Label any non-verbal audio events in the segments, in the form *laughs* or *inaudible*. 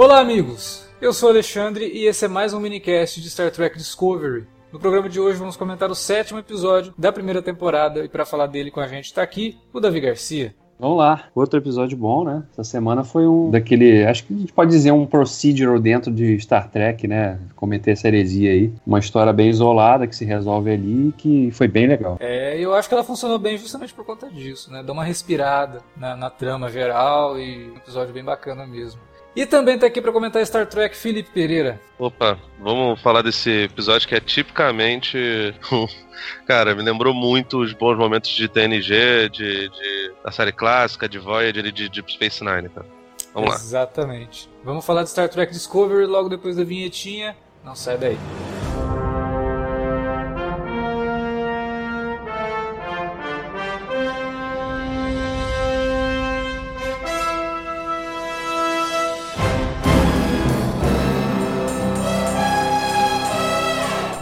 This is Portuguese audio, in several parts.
Olá, amigos! Eu sou Alexandre e esse é mais um minicast de Star Trek Discovery. No programa de hoje vamos comentar o sétimo episódio da primeira temporada e para falar dele com a gente está aqui o Davi Garcia. Vamos lá, outro episódio bom, né? Essa semana foi um daquele, acho que a gente pode dizer um procedural dentro de Star Trek, né? Cometer essa heresia aí. Uma história bem isolada que se resolve ali que foi bem legal. É, eu acho que ela funcionou bem justamente por conta disso, né? Dá uma respirada na, na trama geral e um episódio bem bacana mesmo. E também tá aqui para comentar Star Trek Felipe Pereira. Opa, vamos falar desse episódio que é tipicamente. *laughs* Cara, me lembrou muito os bons momentos de TNG, de, de da série clássica, de Voyager e de Deep Space Nine, cara. Vamos Exatamente. lá. Exatamente. Vamos falar de Star Trek Discovery logo depois da vinhetinha. Não sai daí.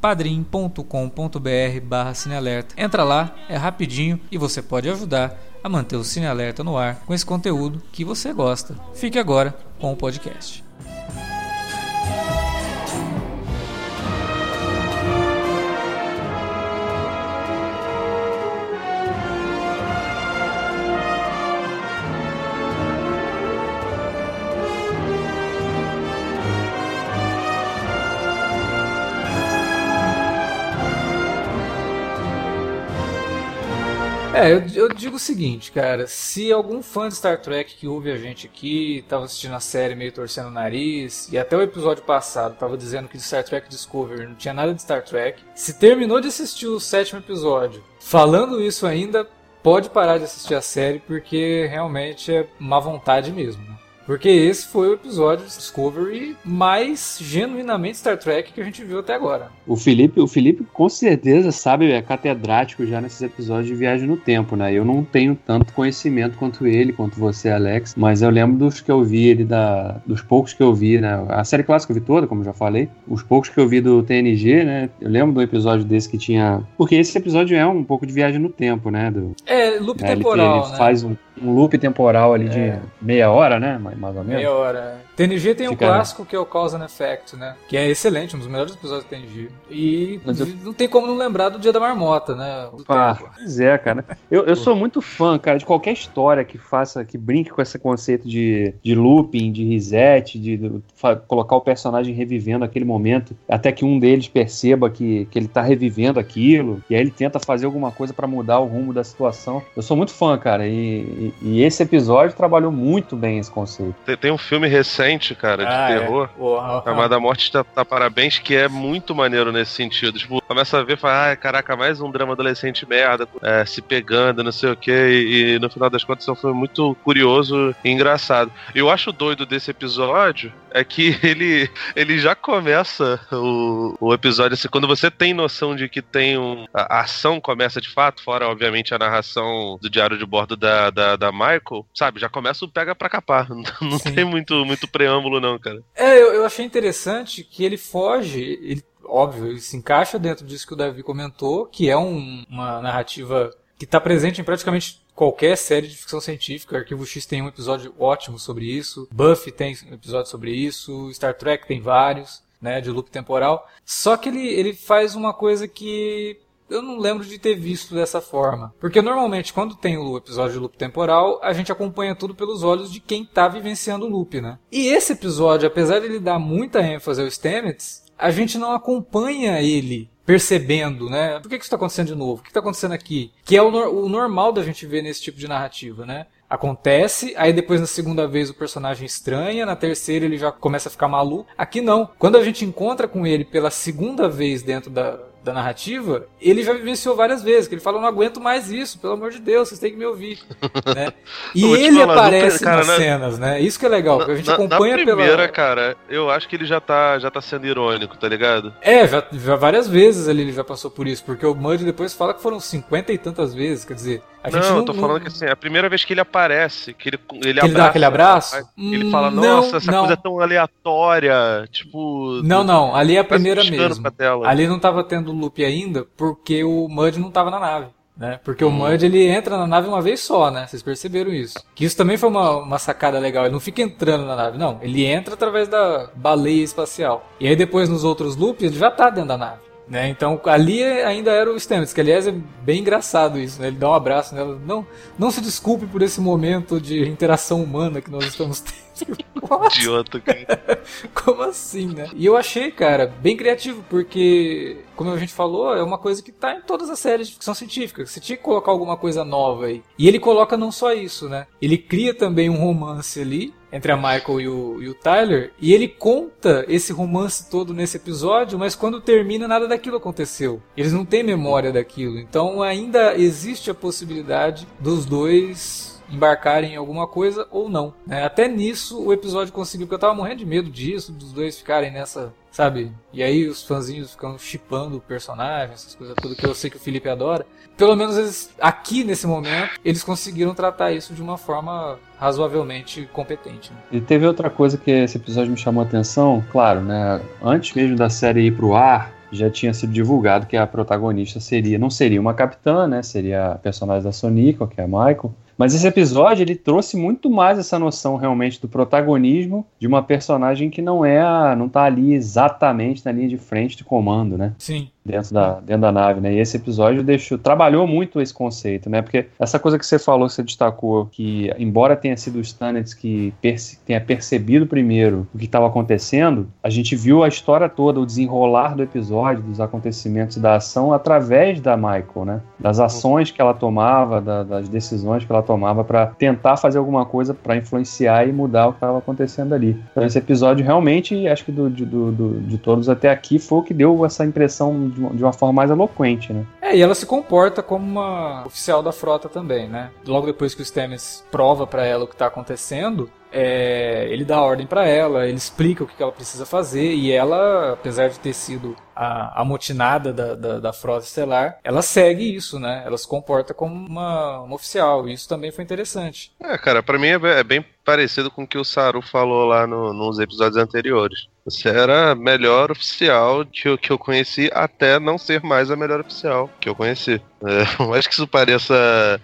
padrim.com.br barra cinealerta. Entra lá, é rapidinho e você pode ajudar a manter o Cine Alerta no ar com esse conteúdo que você gosta. Fique agora com o podcast. É, eu, eu, digo o seguinte, cara. Se algum fã de Star Trek que ouve a gente aqui, tava assistindo a série meio torcendo o nariz, e até o episódio passado tava dizendo que Star Trek Discovery não tinha nada de Star Trek, se terminou de assistir o sétimo episódio falando isso ainda, pode parar de assistir a série, porque realmente é má vontade mesmo. Né? Porque esse foi o episódio de Discovery mais genuinamente Star Trek que a gente viu até agora. O Felipe, o Felipe com certeza sabe, é catedrático já nesses episódios de viagem no tempo, né? Eu não tenho tanto conhecimento quanto ele, quanto você, Alex, mas eu lembro dos que eu vi ele da dos poucos que eu vi, né? A série clássica eu vi toda, como já falei. Os poucos que eu vi do TNG, né? Eu lembro do episódio desse que tinha, porque esse episódio é um pouco de viagem no tempo, né? Do... É, loop né? temporal, ele, ele né? faz um um loop temporal ali é. de meia hora, né? Mais ou menos. Meia hora. TNG tem Fica, um clássico que é o Cause and Effect, né? Que é excelente, um dos melhores episódios do TNG. E eu... não tem como não lembrar do Dia da Marmota, né? Pois é, cara. Eu, eu sou muito fã, cara, de qualquer história que faça, que brinque com esse conceito de, de looping, de reset, de, de colocar o personagem revivendo aquele momento, até que um deles perceba que, que ele tá revivendo aquilo, e aí ele tenta fazer alguma coisa para mudar o rumo da situação. Eu sou muito fã, cara, e, e, esse episódio trabalhou muito bem esse conceito. Tem, tem um filme recente, cara, de ah, é. terror, é. chamado A Morte da, da, Parabéns, que é muito maneiro nesse sentido. Tipo, começa a ver e fala, ah, caraca, mais um drama adolescente merda, é, se pegando, não sei o que, e, e, no final das contas é filme muito curioso e engraçado. Eu acho doido desse episódio é que *laughs* ele, ele já começa o, o episódio assim, quando você tem noção de que tem um. A, ação começa de fato, fora, obviamente, a narração do diário de bordo da, da, da Michael, sabe? Já começa o pega pra capar. *laughs* Não, tem muito, muito preâmbulo, não, cara. É, eu, eu achei interessante que ele foge, ele, óbvio, ele se encaixa dentro disso que o Davi comentou, que é um, uma narrativa que está presente em praticamente qualquer série de ficção científica. Arquivo X tem um episódio ótimo sobre isso, Buffy tem um episódio sobre isso, Star Trek tem vários, né, de loop temporal. Só que ele, ele faz uma coisa que eu não lembro de ter visto dessa forma. Porque normalmente, quando tem o episódio de loop temporal, a gente acompanha tudo pelos olhos de quem está vivenciando o loop, né? E esse episódio, apesar de ele dar muita ênfase ao Stamets, a gente não acompanha ele percebendo, né? Por que, que isso está acontecendo de novo? O que está acontecendo aqui? Que é o, o normal da gente ver nesse tipo de narrativa, né? acontece, aí depois na segunda vez o personagem estranha, na terceira ele já começa a ficar maluco. Aqui não. Quando a gente encontra com ele pela segunda vez dentro da, da narrativa, ele já vivenciou várias vezes, que ele fala, não aguento mais isso, pelo amor de Deus, vocês têm que me ouvir. *laughs* né? E ele falar, aparece cara, nas na, cenas, né? Isso que é legal, porque a gente na, acompanha na primeira, pela... cara, eu acho que ele já tá, já tá sendo irônico, tá ligado? É, já, já várias vezes ali ele já passou por isso, porque o Mud depois fala que foram cinquenta e tantas vezes, quer dizer, a não, não, eu tô falando que assim, é a primeira vez que ele aparece, que ele, ele, que ele dá aquele abraço, ele fala, nossa, não, essa não. coisa é tão aleatória, tipo... Não, não, ali é a primeira mesmo. Ali não tava tendo loop ainda, porque o Mud não tava na nave. Né? Porque hum. o Mud ele entra na nave uma vez só, né? Vocês perceberam isso. Que isso também foi uma, uma sacada legal. Ele não fica entrando na nave, não. Ele entra através da baleia espacial. E aí depois nos outros loops ele já tá dentro da nave. Né? Então ali ainda era o Stamets, que aliás é bem engraçado isso, né? Ele dá um abraço nela. Não, não se desculpe por esse momento de interação humana que nós estamos tendo. Idiota, cara. *laughs* Como assim, né? E eu achei, cara, bem criativo, porque, como a gente falou, é uma coisa que tá em todas as séries de ficção científica. Você tinha que colocar alguma coisa nova aí. E ele coloca não só isso, né? Ele cria também um romance ali, entre a Michael e o, e o, Tyler, e ele conta esse romance todo nesse episódio, mas quando termina nada daquilo aconteceu. Eles não têm memória daquilo, então ainda existe a possibilidade dos dois embarcarem em alguma coisa ou não. Né? Até nisso o episódio conseguiu, porque eu tava morrendo de medo disso, dos dois ficarem nessa, sabe? E aí os fãzinhos ficam chipando o personagem, essas coisas tudo que eu sei que o Felipe adora. Pelo menos eles, aqui nesse momento, eles conseguiram tratar isso de uma forma razoavelmente competente. Né? E teve outra coisa que esse episódio me chamou a atenção, claro, né? Antes mesmo da série ir pro ar, já tinha sido divulgado que a protagonista seria não seria uma capitã, né? Seria a personagem da Sonica, que é a Michael, mas esse episódio ele trouxe muito mais essa noção realmente do protagonismo de uma personagem que não é, não tá ali exatamente na linha de frente de comando, né? Sim dentro da, dentro da nave, né? E esse episódio deixou, trabalhou muito esse conceito, né? Porque essa coisa que você falou, que você destacou, que embora tenha sido o Stamets que perce, tenha percebido primeiro o que estava acontecendo, a gente viu a história toda, o desenrolar do episódio, dos acontecimentos da ação através da Michael, né? Das ações que ela tomava, da, das decisões que ela tomava para tentar fazer alguma coisa para influenciar e mudar o que estava acontecendo ali. Então esse episódio realmente, acho que do, do, do, de todos até aqui, foi o que deu essa impressão de de uma forma mais eloquente, né? É, e ela se comporta como uma oficial da frota também, né? Logo depois que o Stamets prova para ela o que está acontecendo, é, ele dá ordem para ela, ele explica o que ela precisa fazer e ela, apesar de ter sido a, a motinada da, da, da, frota estelar, ela segue isso, né? Ela se comporta como uma, uma oficial. E isso também foi interessante. É, cara, para mim é, é, bem parecido com o que o Saru falou lá no, nos episódios anteriores. Você era a melhor oficial que eu, que eu conheci, até não ser mais a melhor oficial que eu conheci. *laughs* É, eu acho que isso pareça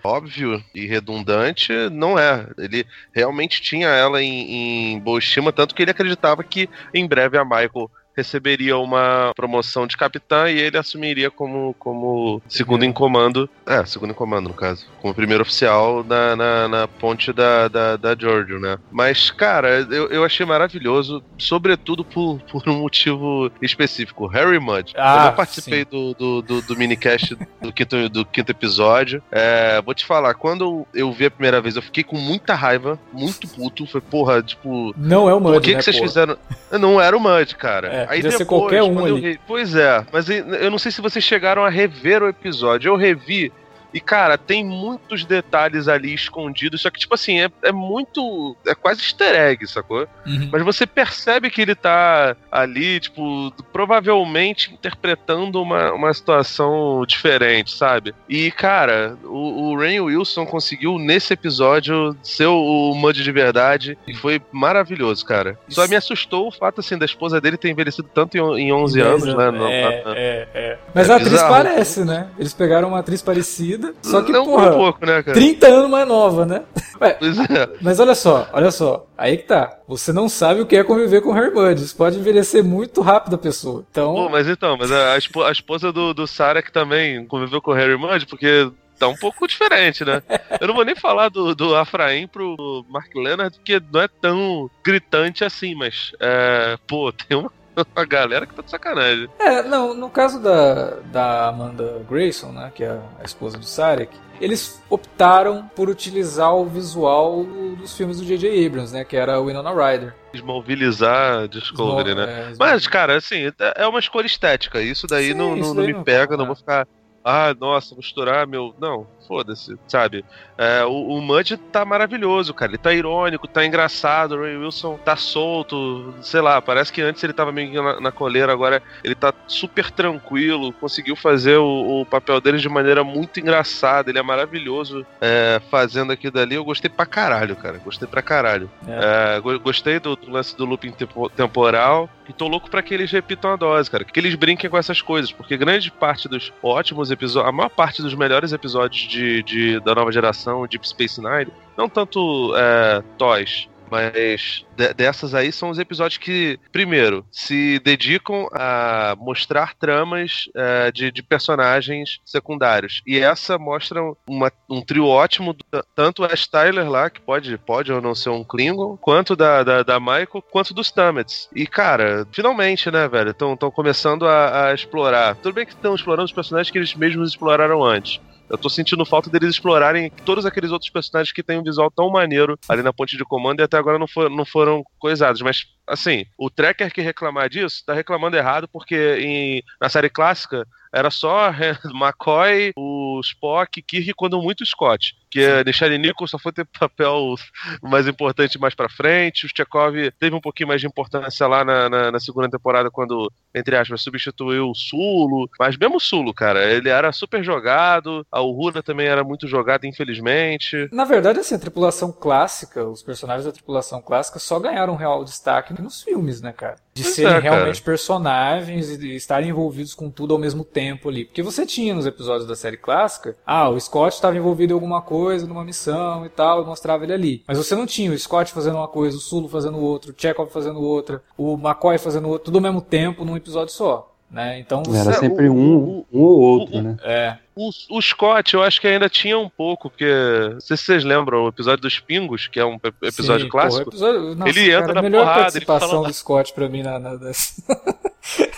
óbvio e redundante, não é. Ele realmente tinha ela em, em boa estima, tanto que ele acreditava que em breve a Michael receberia uma promoção de capitã e ele assumiria como, como segundo em comando. É, segundo em comando, no caso. Como primeiro oficial na, na, na ponte da, da, da Giorgio, né? Mas, cara, eu, eu achei maravilhoso, sobretudo por, por um motivo específico. Harry Mudd. Ah, eu participei do, do, do, do minicast do quinto, do quinto episódio. É, vou te falar, quando eu vi a primeira vez, eu fiquei com muita raiva, muito puto. Foi, porra, tipo. Não é o Mudd. O que, né, que vocês porra? fizeram? Não era o Mudd, cara. É. Aí Podia depois, ser qualquer um ali. Re... Pois é, mas eu não sei se vocês chegaram a rever o episódio. Eu revi e, cara, tem muitos detalhes ali escondidos, só que, tipo assim, é, é muito. É quase easter egg, sacou? Uhum. Mas você percebe que ele tá ali, tipo, provavelmente interpretando uma, uma situação diferente, sabe? E, cara, o, o Rain Wilson conseguiu, nesse episódio, ser o, o Mud de verdade e foi maravilhoso, cara. Isso. Só me assustou o fato, assim, da esposa dele ter envelhecido tanto em, em 11 anos, né? Não, é, é, é. Mas é a atriz bizarro. parece, né? Eles pegaram uma atriz parecida só que, não porra, um pouco, né, cara? 30 anos mais nova, né? Ué, é. Mas olha só, olha só. Aí que tá. Você não sabe o que é conviver com Harry Mudd. Isso pode envelhecer muito rápido a pessoa. Então... Pô, mas então, mas a, a esposa do, do Sarah que também conviveu com Harry Mudd, porque tá um pouco diferente, né? *laughs* Eu não vou nem falar do, do Afraim pro Mark Leonard, porque não é tão gritante assim, mas, é, pô, tem uma *laughs* a galera que tá de sacanagem. É, não, no caso da, da Amanda Grayson, né, que é a esposa do Sarek, eles optaram por utilizar o visual do dos filmes do J.J. Abrams, né? Que era o Winona Ryder. Esmobilizar Discovery, Small, né? É, Mas, cara, assim, é uma escolha estética. Isso daí Sim, não, isso não, daí não me pega, não vou ficar ah, nossa, misturar meu. Não, foda-se, sabe? É, o, o Mudge tá maravilhoso, cara. Ele tá irônico, tá engraçado. O Ray Wilson tá solto, sei lá. Parece que antes ele tava meio na, na coleira, agora ele tá super tranquilo. Conseguiu fazer o, o, papel dele de maneira muito engraçada. Ele é maravilhoso é, fazendo aquilo dali. Eu gostei pra caralho, cara. Gostei pra caralho. É. É, gostei do, do, lance do looping tempo, temporal. E tô louco pra que eles repitam a dose, cara. Que eles brinquem com essas coisas. Porque grande parte dos ótimos episódios, a maior parte dos melhores episódios de, de da nova geração, Deep Space Nine, não tanto é, toys, mas de, dessas aí são os episódios que, primeiro, se dedicam a mostrar tramas é, de, de, personagens secundários. E essa mostra uma, um trio ótimo, tanto a Styler lá, que pode, pode ou não ser um Klingon, quanto da, da, da Michael, quanto dos Stamets. E, cara, finalmente, né, velho? Estão começando a, a explorar. Tudo bem que estão explorando os personagens que eles mesmos exploraram antes. Eu tô sentindo falta deles explorarem todos aqueles outros personagens que têm um visual tão maneiro ali na ponte de comando e até agora não, for, não foram coisados. Mas, assim, o tracker que reclamar disso tá reclamando errado porque em, na série clássica era só *laughs* McCoy, o Spock, Kirk quando muito Scott. Que a Nishani Nichols só foi ter *laughs* papel mais importante mais pra frente. O Chekhov teve um pouquinho mais de importância lá na, na, na, segunda temporada, quando, entre aspas, substituiu o Sulo. Mas mesmo o Sulo, cara, ele era super jogado. A Uhura também era muito jogada, infelizmente. Na verdade, assim, a tripulação clássica, os personagens da tripulação clássica só ganharam um real destaque nos filmes, né, cara? De pois serem é, realmente personagens e estarem envolvidos com tudo ao mesmo tempo ali. Porque você tinha nos episódios da série clássica, ah, o Scott estava envolvido em alguma coisa, numa missão e tal, e mostrava ele ali. Mas você não tinha o Scott fazendo uma coisa, o Sulo fazendo outra, o Chekhov fazendo outra, o McCoy fazendo outra, tudo ao mesmo tempo num episódio só. Né? Então, Era sempre um, um ou outro, né? É. O, o, Scott, eu acho que ainda tinha um pouco, porque. Não sei se vocês lembram o episódio dos Pingos, que é um episódio Sim, clássico. Porra, episódio... Nossa, ele entra cara, na melhor porrada. participação ele fala... do Scott pra mim na. na... *laughs*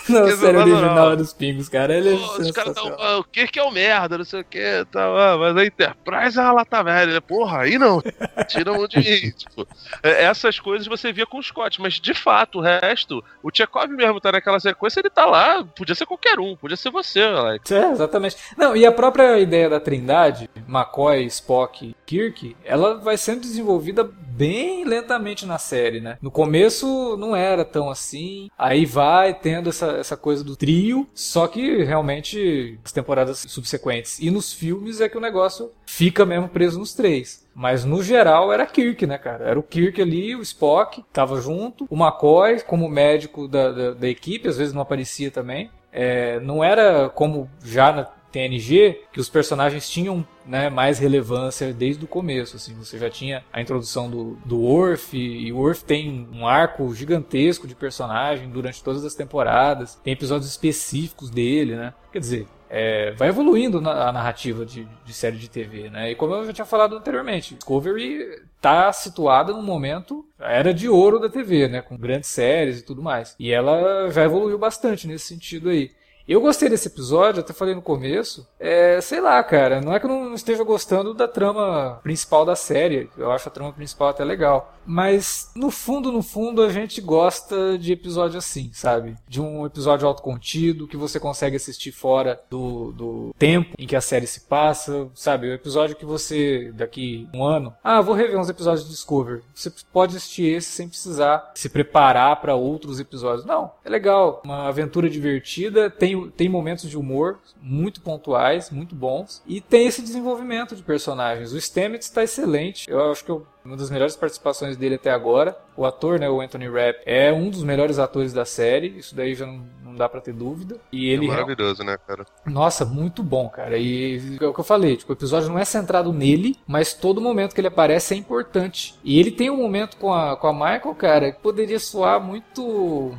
na série original dos Pingos, cara. Ele é Os caras tão. Ah, o que que é o merda, não sei o que tal. Ah, mas a Enterprise, ela tá velha. Porra, aí não. Tira um de mim. *laughs* tipo, é, essas coisas você via com o Scott, mas de fato, o resto, o Tchekov mesmo tá naquela sequência, ele tá lá. Podia ser qualquer um, podia ser você, Alex. É, exatamente. Não, e a própria ideia da Trindade, McCoy, Spock Kirk, ela vai sendo desenvolvida bem lentamente na série, né? No começo não era tão assim, aí vai tendo essa, essa coisa do trio, só que realmente as temporadas subsequentes e nos filmes é que o negócio fica mesmo preso nos três. Mas no geral era Kirk, né, cara? Era o Kirk ali, o Spock, tava junto, o McCoy como médico da, da, da equipe, às vezes não aparecia também. É, não era como já na TNG que os personagens tinham né, mais relevância desde o começo. Assim, você já tinha a introdução do, do Worf, e o Worf tem um arco gigantesco de personagem durante todas as temporadas, tem episódios específicos dele, né? Quer dizer, é, vai evoluindo a narrativa de, de, série de TV, né? E como eu já tinha falado anteriormente, Discovery está situada num momento era de ouro da TV, né? Com grandes séries e tudo mais. E ela já evoluiu bastante nesse sentido aí. Eu gostei desse episódio, até falei no começo. É, sei lá, cara, não é que eu não esteja gostando da trama principal da série. Eu acho a trama principal até legal. Mas, no fundo, no fundo, a gente gosta de episódio assim, sabe? De um episódio autocontido, que você consegue assistir fora do, do tempo em que a série se passa, sabe? O episódio que você, daqui um ano, ah, vou rever uns episódios de Discovery. Você pode assistir esse sem precisar se preparar para outros episódios. Não, é legal. Uma aventura divertida, tem tem, momentos de humor muito pontuais, muito bons, e tem esse desenvolvimento de personagens. O Stamets está excelente, eu acho que eu, uma das melhores participações dele até agora. O ator, né, o Anthony Rapp, é um dos melhores atores da série, isso daí já não, não dá para ter dúvida. E ele é maravilhoso, né, cara? Nossa, muito bom, cara. E é o que eu falei, tipo, o episódio não é centrado nele, mas todo momento que ele aparece é importante. E ele tem um momento com a, com a Michael, cara, que poderia soar muito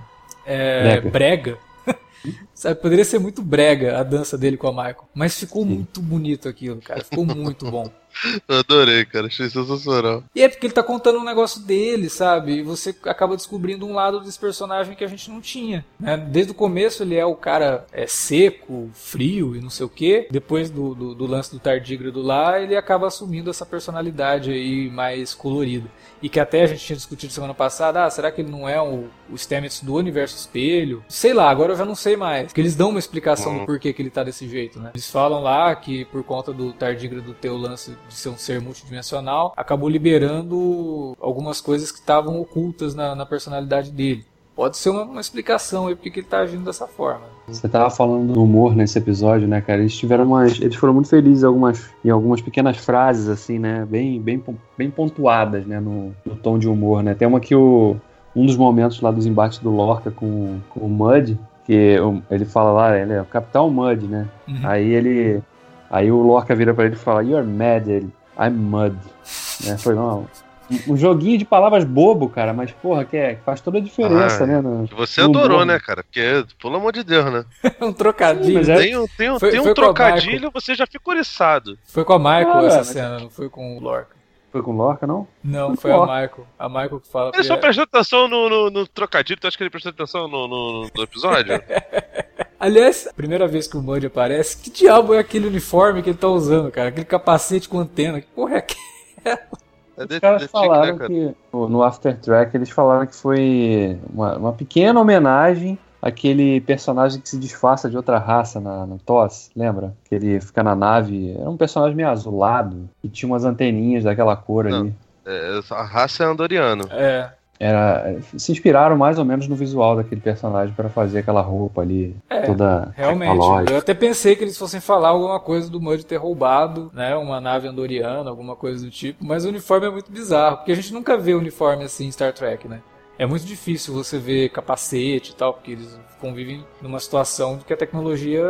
é, brega. brega *laughs* Sabe, poderia ser muito brega a dança dele com a Michael, mas ficou Sim. muito bonito aquilo, cara. Ficou muito bom. *laughs* Eu adorei, cara. Achei sensacional. E é porque ele tá contando um negócio dele, sabe? E você acaba descobrindo um lado desse personagem que a gente não tinha. Né? Desde o começo ele é o cara é, seco, frio e não sei o que. Depois do, do, do, lance do tardígrado lá, ele acaba assumindo essa personalidade aí mais colorida. E que até a gente tinha discutido semana passada, ah, será que ele não é o, o Stamets do universo espelho? Sei lá, agora eu já não sei mais. Porque eles dão uma explicação uhum. do porquê que ele tá desse jeito, né? Eles falam lá que por conta do tardígrado ter o lance de ser um ser multidimensional, acabou liberando algumas coisas que estavam ocultas na, na personalidade dele. Pode ser uma, uma explicação aí porque ele tá agindo dessa forma. Você tava falando do humor nesse episódio, né, cara? Eles tiveram umas. Eles foram muito felizes em algumas, em algumas pequenas frases, assim, né? Bem, bem, bem pontuadas, né? No, no tom de humor, né? Tem uma que o. Um dos momentos lá dos embates do Lorca com, com o Mud, que ele fala lá, ele é o Capitão Mud, né? Uhum. Aí ele. Aí o Lorca vira para ele e fala, You're mad, ele, I'm Mud. né? *laughs* Foi um, um joguinho de palavras bobo, cara, mas porra, que, é, faz toda a diferença, ah, né? No, você adorou, né, cara? Porque, pelo amor de Deus, né? *laughs* um trocadilho. Sim, é... Tem, tem, foi, tem um trocadilho, você já fica oriçado. Foi com a Michael essa cena, não foi com o Lorca. Foi com o Lorca, não? Não, foi, foi a Michael. A Michael que fala. Ele só prestou atenção no, no, no, trocadilho, tu acha que ele prestou atenção no, no, no episódio? *laughs* Aliás, primeira vez que o Muddy aparece, que diabo é aquele uniforme que ele tá usando, cara? Aquele capacete com antena, que porra é aquela? É Os caras falaram né, cara? que no After Track eles falaram que foi uma, uma pequena homenagem aquele personagem que se disfarça de outra raça na, na TOS, lembra? Que ele fica na nave, era um personagem meio azulado, e tinha umas anteninhas daquela cor Não, ali. É, a raça é andoriano. É. Era, se inspiraram mais ou menos no visual daquele personagem para fazer aquela roupa ali é, toda realmente eu até pensei que eles fossem falar alguma coisa do Mud ter roubado né uma nave andoriana alguma coisa do tipo mas o uniforme é muito bizarro porque a gente nunca vê uniforme assim em Star Trek né é muito difícil você ver capacete e tal, porque eles convivem numa situação de que a tecnologia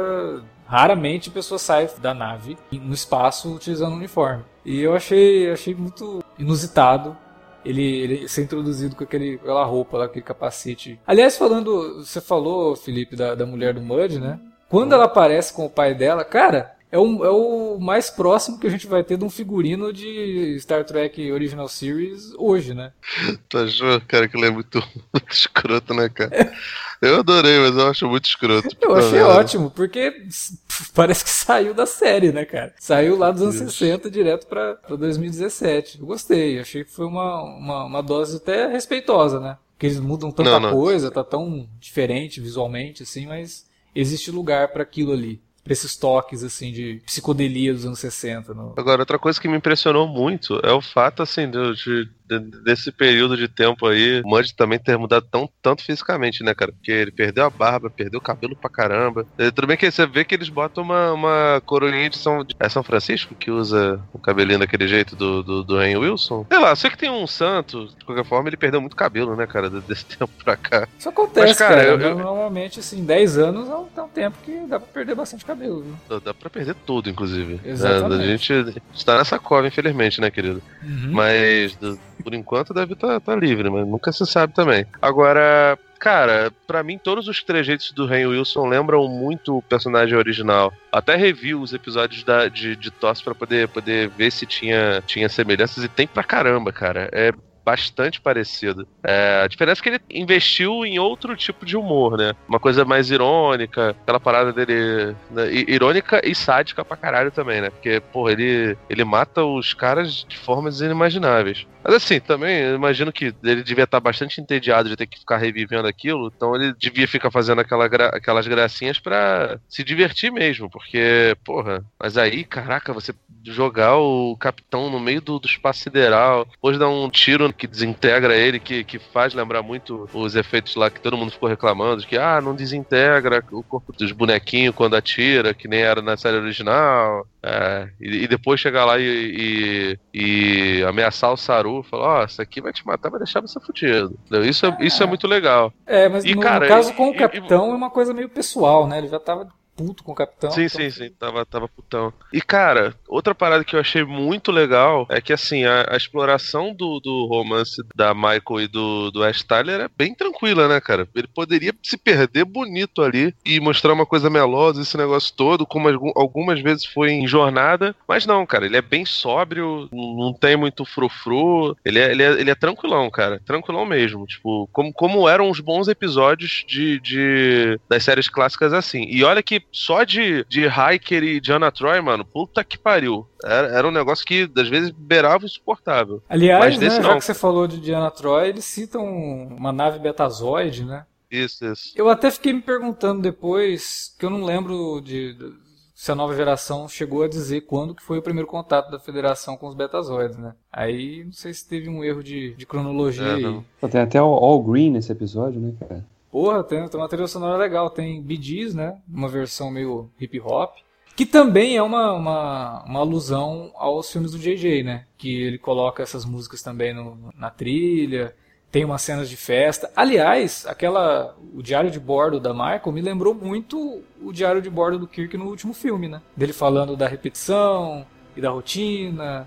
raramente a pessoa sai da nave no espaço utilizando uniforme. E eu achei, achei muito inusitado ele, ele ser introduzido com aquele, aquela roupa lá, aquele capacete. Aliás, falando, você falou, Felipe, da, da mulher do Mud, né? Quando ela aparece com o pai dela, cara, é o, é o mais próximo que a gente vai ter de um figurino de Star Trek Original Series hoje, né? *laughs* Tu achou, cara, que ele é muito, *laughs* muito escroto, né, cara? Eu adorei, mas eu acho muito escroto. Eu achei ótimo, porque *laughs* parece que saiu da série, né, cara? Saiu lá dos anos Deus. 60 direto pra, pra 2017. Eu gostei, achei que foi uma, uma, uma dose até respeitosa, né? Porque eles mudam tanta não, não. coisa, tá tão diferente visualmente, assim, mas existe lugar para aquilo ali esses toques, assim, de psicodelia dos anos 60. No... Agora, outra coisa que me impressionou muito é o fato, assim, de, de desse período de tempo aí, o Mudge também ter mudado tão, tanto fisicamente, né, cara? Porque ele perdeu a barba, perdeu o cabelo pra caramba. E, tudo bem que você vê que eles botam uma, uma coroinha de São, é São Francisco, que usa o cabelinho daquele jeito do, do, do Henry Wilson. Sei lá, sei que tem um santo, de qualquer forma, ele perdeu muito cabelo, né, cara, desse *laughs* tempo pra cá. Isso acontece, Mas, cara. cara eu, eu, normalmente, assim, 10 anos é um, tempo que dá pra perder bastante cabelo, viu? Dá, dá pra perder tudo, inclusive. Exatamente. É, a gente está nessa cova, infelizmente, né, querido? Uhum. Mas por enquanto deve estar tá, tá livre, mas nunca se sabe também. Agora, cara, para mim todos os trejeitos do Ren Wilson lembram muito o personagem original. Até revi os episódios da, de, de TOS pra poder, poder ver se tinha, tinha semelhanças e tem pra caramba, cara. É bastante parecido. É, a diferença é que ele investiu em outro tipo de humor, né? Uma coisa mais irônica, aquela parada dele. Né? irônica e sádica pra caralho também, né? Porque, porra, ele, ele mata os caras de formas inimagináveis. Mas assim, também eu imagino que ele devia estar bastante entediado de ter que ficar revivendo aquilo, então ele devia ficar fazendo aquela gra aquelas gracinhas para se divertir mesmo, porque, porra, mas aí, caraca, você jogar o capitão no meio do, do espaço sideral, depois dar um tiro que desintegra ele, que, que faz lembrar muito os efeitos lá que todo mundo ficou reclamando, que, ah, não desintegra o corpo dos bonequinhos quando atira, que nem era na série original. É, e, e, depois chegar lá e, e, e ameaçar o Saru, falar, ó, oh, isso aqui vai te matar, vai deixar você fudido. Isso é, isso é muito legal. É, mas no, cara, no caso com o capitão é uma coisa meio pessoal, né? Ele já tava puto com o capitão. Sim, então... sim, sim, tava, tava putão. E cara, outra parada que eu achei muito legal é que assim, a, a exploração do, do romance da Michael e do, do Ash Tyler é bem tranquila, né, cara? Ele poderia se perder bonito ali e mostrar uma coisa melosa, esse negócio todo, como algumas vezes foi em jornada, mas não, cara, ele é bem sóbrio, não tem muito frufru, ele é, ele é, ele é tranquilão, cara, tranquilão mesmo, tipo, como, como eram os bons episódios de, de das séries clássicas assim. E olha que só de, de Hiker e Diana Troy, mano, puta que pariu. Era, era um negócio que, às vezes, beirava o insuportável. Aliás, né, já que você falou de Diana Troy, eles citam uma nave betazoide, né? Isso, isso. Eu até fiquei me perguntando depois, que eu não lembro de, de se a nova geração chegou a dizer quando que foi o primeiro contato da federação com os betazoides, né? Aí não sei se teve um erro de, de cronologia é, aí. Tem até o All Green nesse episódio, né, cara? Porra, tem, tem uma trilha sonora legal. Tem Bee né? Uma versão meio hip hop. Que também é uma, uma, uma, alusão aos filmes do JJ, né? Que ele coloca essas músicas também no, na trilha, tem umas cenas de festa. Aliás, aquela o diário de bordo da Michael me lembrou muito o diário de bordo do Kirk no último filme, né? Dele falando da repetição e da rotina,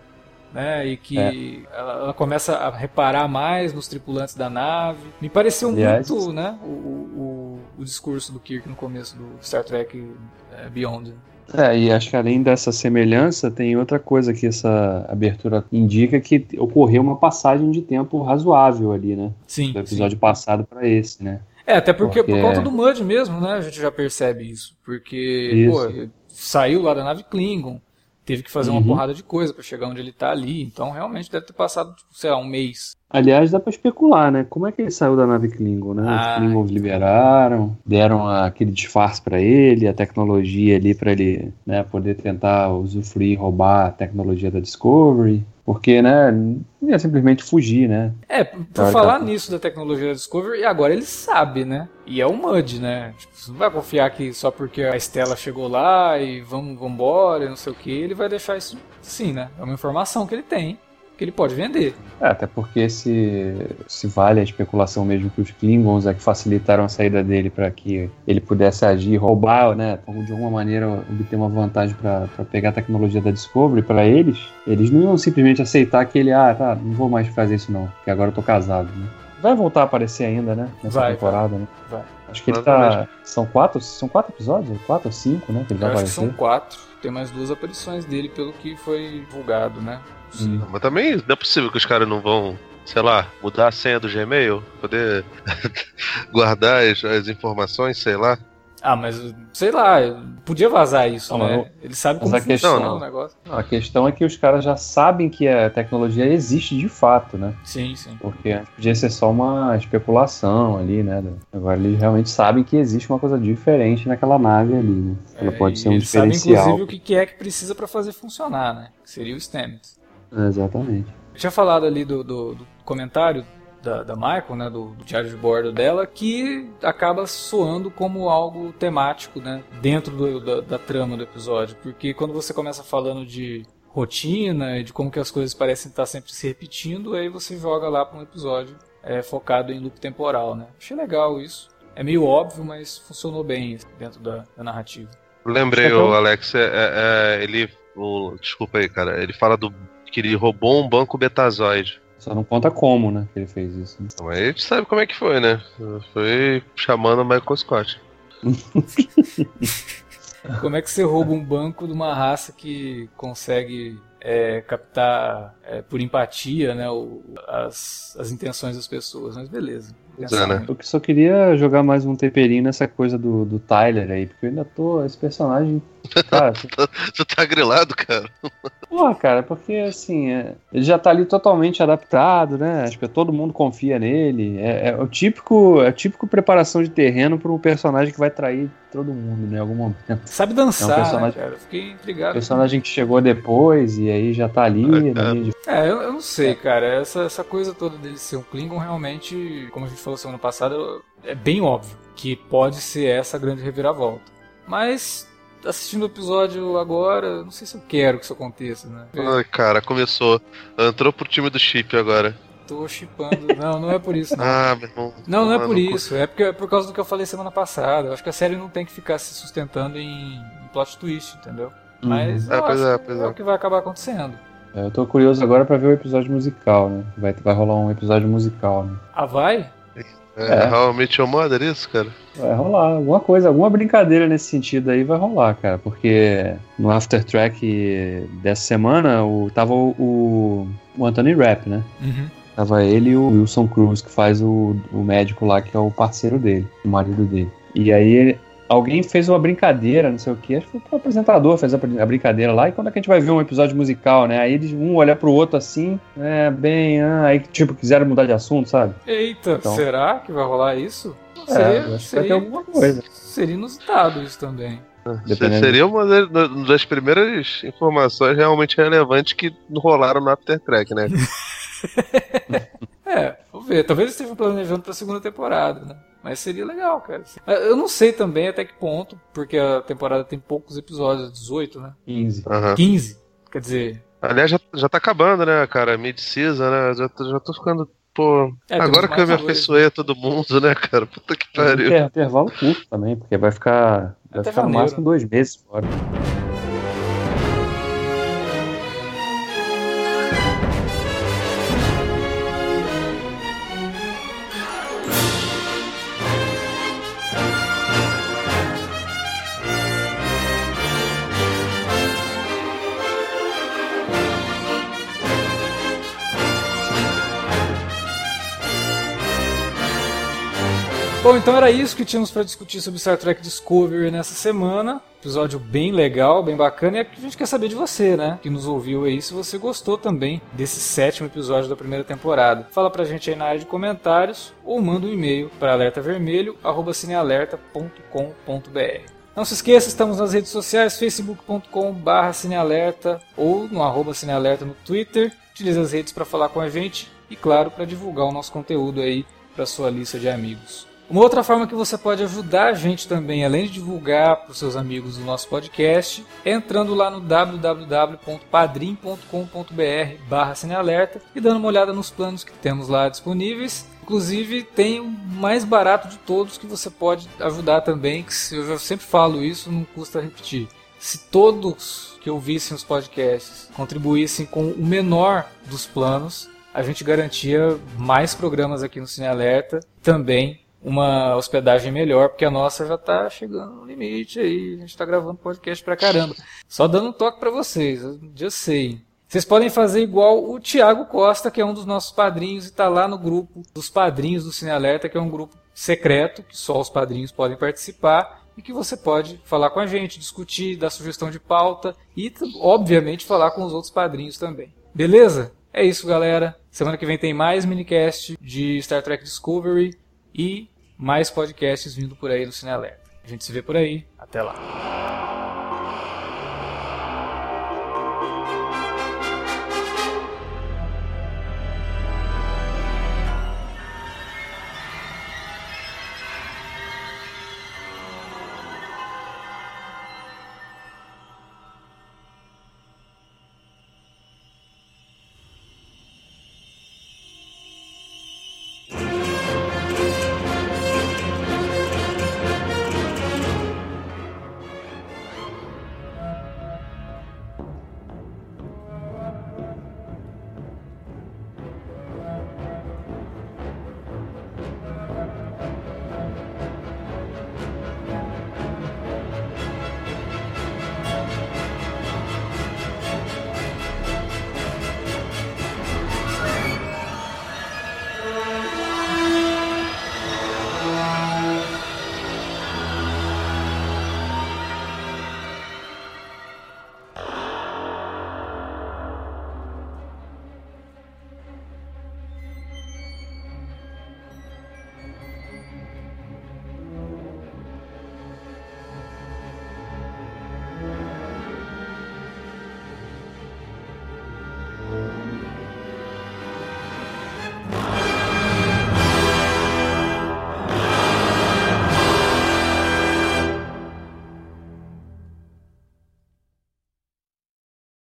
né? E que é. ela, ela, começa a reparar mais nos tripulantes da nave. Me pareceu Aliás, muito, né? O, o, o, discurso do Kirk no começo do Star Trek é, Beyond. É, e acho que além dessa semelhança, tem outra coisa que essa abertura indica que ocorreu uma passagem de tempo razoável ali, né? Sim. Do episódio sim. passado para esse, né? É, até porque, porque, por conta do Mud mesmo, né? A gente já percebe isso. Porque, isso. pô, saiu lá da nave Klingon, teve que fazer uhum. uma porrada de coisa para chegar onde ele tá ali. Então, realmente deve ter passado, tipo, sei lá, um mês. Aliás, dá para especular, né? Como é que ele saiu da nave Klingon, né? Ah, Os Klingons liberaram, deram aquele disfarce para ele, a tecnologia ali para ele, né, poder tentar usufruir, roubar a tecnologia da Discovery. Porque, né, não ia simplesmente fugir, né? É, por falar nisso da tecnologia da Discovery, e agora ele sabe, né? E é o Mud, né? Tipo, você não vai confiar que só porque a Estela chegou lá e vamos, vamos embora, não sei o que, ele vai deixar isso sim, né? É uma informação que ele tem que ele pode vender. É, até porque se, se vale a especulação mesmo que os Klingons é que facilitaram a saída dele para que ele pudesse agir, roubar, né, de alguma maneira obter uma vantagem para pegar a tecnologia da Discovery para eles, eles não iam simplesmente aceitar que ele, ah, tá, não vou mais fazer isso não, porque agora eu tô casado, né? Vai voltar a aparecer ainda, né? Nessa vai, temporada, vai. né? Vai. Acho que ele tá. São quatro, são quatro episódios? Quatro ou cinco, né? Que ele vai acho aparecer. que são quatro. Tem mais duas aparições dele, pelo que foi divulgado, né? Hum. Mas também não é possível que os caras não vão, sei lá, mudar a senha do Gmail, poder *laughs* guardar as, as informações, sei lá. Ah, mas sei lá, podia vazar isso, não, né? Ele sabe como funciona questão, não. o negócio. Não, a questão é que os caras já sabem que a tecnologia existe de fato, né? Sim, sim. Porque podia ser só uma especulação ali, né? Agora eles realmente sabem que existe uma coisa diferente naquela nave ali, né? Ela é, pode ser um diferencial. Sabem, inclusive, o que é que precisa para fazer funcionar, né? Que seria o Stamets. Exatamente. Eu tinha falado ali do, do, do comentário da, da Michael, né, do, do, diário de bordo dela, que acaba soando como algo temático, né, dentro do, da, da, trama do episódio, porque quando você começa falando de rotina e de como que as coisas parecem estar sempre se repetindo, aí você joga lá para um episódio é, focado em loop temporal, né. Achei legal isso. É meio óbvio, mas funcionou bem dentro da, da narrativa. Lembrei, o Alex, é, é, ele. O, desculpa aí, cara. Ele fala do que ele roubou um banco betazoide. Só não conta como, né, que ele fez isso. Né? Mas a gente sabe como é que foi, né? Foi chamando o Michael Scott. *laughs* como é que você rouba um banco de uma raça que consegue é, captar é, por empatia né, o, as, as intenções das pessoas, mas beleza. É, né? Eu só queria jogar mais um temperinho nessa coisa do, do Tyler aí, porque eu ainda tô. Esse personagem. Cara, *laughs* tu tá grilado, cara? *laughs* Porra, cara, porque assim, é, ele já tá ali totalmente adaptado, né? Acho que todo mundo confia nele. É, é o típico, é o típico preparação de terreno para um personagem que vai trair todo mundo, né? Em algum momento. Sabe dançar, é um personagem, né, cara? Fiquei intrigado. Personagem que chegou depois e aí já tá ali. É, eu, eu, não sei, cara. Essa, essa coisa toda dele ser um Klingon realmente, como a gente falou semana passada, é bem óbvio que pode ser essa grande reviravolta. Mas assistindo o episódio agora, não sei se eu quero que isso aconteça, né? Ai, cara, começou. Entrou pro time do chip agora. tô chipando. Não, não é por isso. Não. Ah, meu irmão. Não, não é por isso. É porque é por causa do que eu falei semana passada. Eu acho que a série não tem que ficar se sustentando em plot twist, entendeu? Uhum. Mas é, pois é, pois é. é o que vai acabar acontecendo. É, eu tô curioso agora para ver o episódio musical, né? Vai, vai rolar um episódio musical, né? Ah, vai? É, é. Your Mother, é isso, cara? Vai rolar. Alguma coisa, alguma brincadeira nesse sentido aí vai rolar, cara. Porque no After Track dessa semana o, tava o, o, o Anthony Rapp, né? Uhum. Tava ele e o Wilson Cruz, que faz o, o médico lá, que é o parceiro dele, o marido dele. E aí alguém fez uma brincadeira, não sei o que, acho que foi o apresentador fez a, brincadeira lá, e quando é que a gente vai ver um episódio musical, né? Aí eles um olha pro outro assim, é, bem, ah, aí tipo, quiseram mudar de assunto, sabe? Eita, então, será que vai rolar isso? É, seria, acho seria, que vai ter alguma coisa. Seria inusitado isso também. Dependendo. Seria uma das primeiras informações realmente relevantes que rolaram no After Track, né? *laughs* é, vamos ver. Talvez eles estejam planejando pra segunda temporada, né? Mas seria legal, cara. Eu não sei também até que ponto, porque a temporada tem poucos episódios, 18, né? 15. Uhum. 15. Quer dizer. Aliás, já, já tá acabando, né, cara? Mid-season, né? Já, já tô ficando. Pô, é, agora que eu me afeiçoei a todo mundo, né, cara? Puta que pariu. Tem intervalo curto também, porque vai ficar. Vai ficar no máximo dois meses fora. Bom, então era isso que tínhamos para discutir sobre Star Trek Discovery nessa semana. Episódio bem legal, bem bacana, e a gente quer saber de você, né? Que nos ouviu aí, se você gostou também desse sétimo episódio da primeira temporada. Fala pra gente aí na área de comentários ou manda um e-mail para alertavermelho@cinealerta.com.br. Não se esqueça, estamos nas redes sociais, facebook.com.br cinealerta ou no arroba cinealerta no Twitter. Utilize as redes para falar com a gente e, claro, para divulgar o nosso conteúdo aí para sua lista de amigos. Uma outra forma que você pode ajudar a gente também, além de divulgar para os seus amigos o nosso podcast, é entrando lá no www.padrim.com.br barra Cinealerta e dando uma olhada nos planos que temos lá disponíveis. Inclusive tem o mais barato de todos que você pode ajudar também, que eu sempre falo isso, não custa repetir. Se todos que ouvissem os podcasts contribuíssem com o menor dos planos, a gente garantia mais programas aqui no Cine Alerta, também uma hospedagem melhor, porque a nossa já está chegando no limite aí, a gente está gravando podcast pra caramba. Só dando um toque para vocês, já sei. Vocês podem fazer igual o Thiago Costa, que é um dos nossos padrinhos e está lá no grupo dos padrinhos do Cine Alerta, que é um grupo secreto, que só os padrinhos podem participar e que você pode falar com a gente, discutir, dar sugestão de pauta e, obviamente, falar com os outros padrinhos também. Beleza? É isso, galera. Semana que vem tem mais minicast de Star Trek Discovery e mais podcasts vindo por aí no Cine Alerta. A gente se vê por aí. Até lá.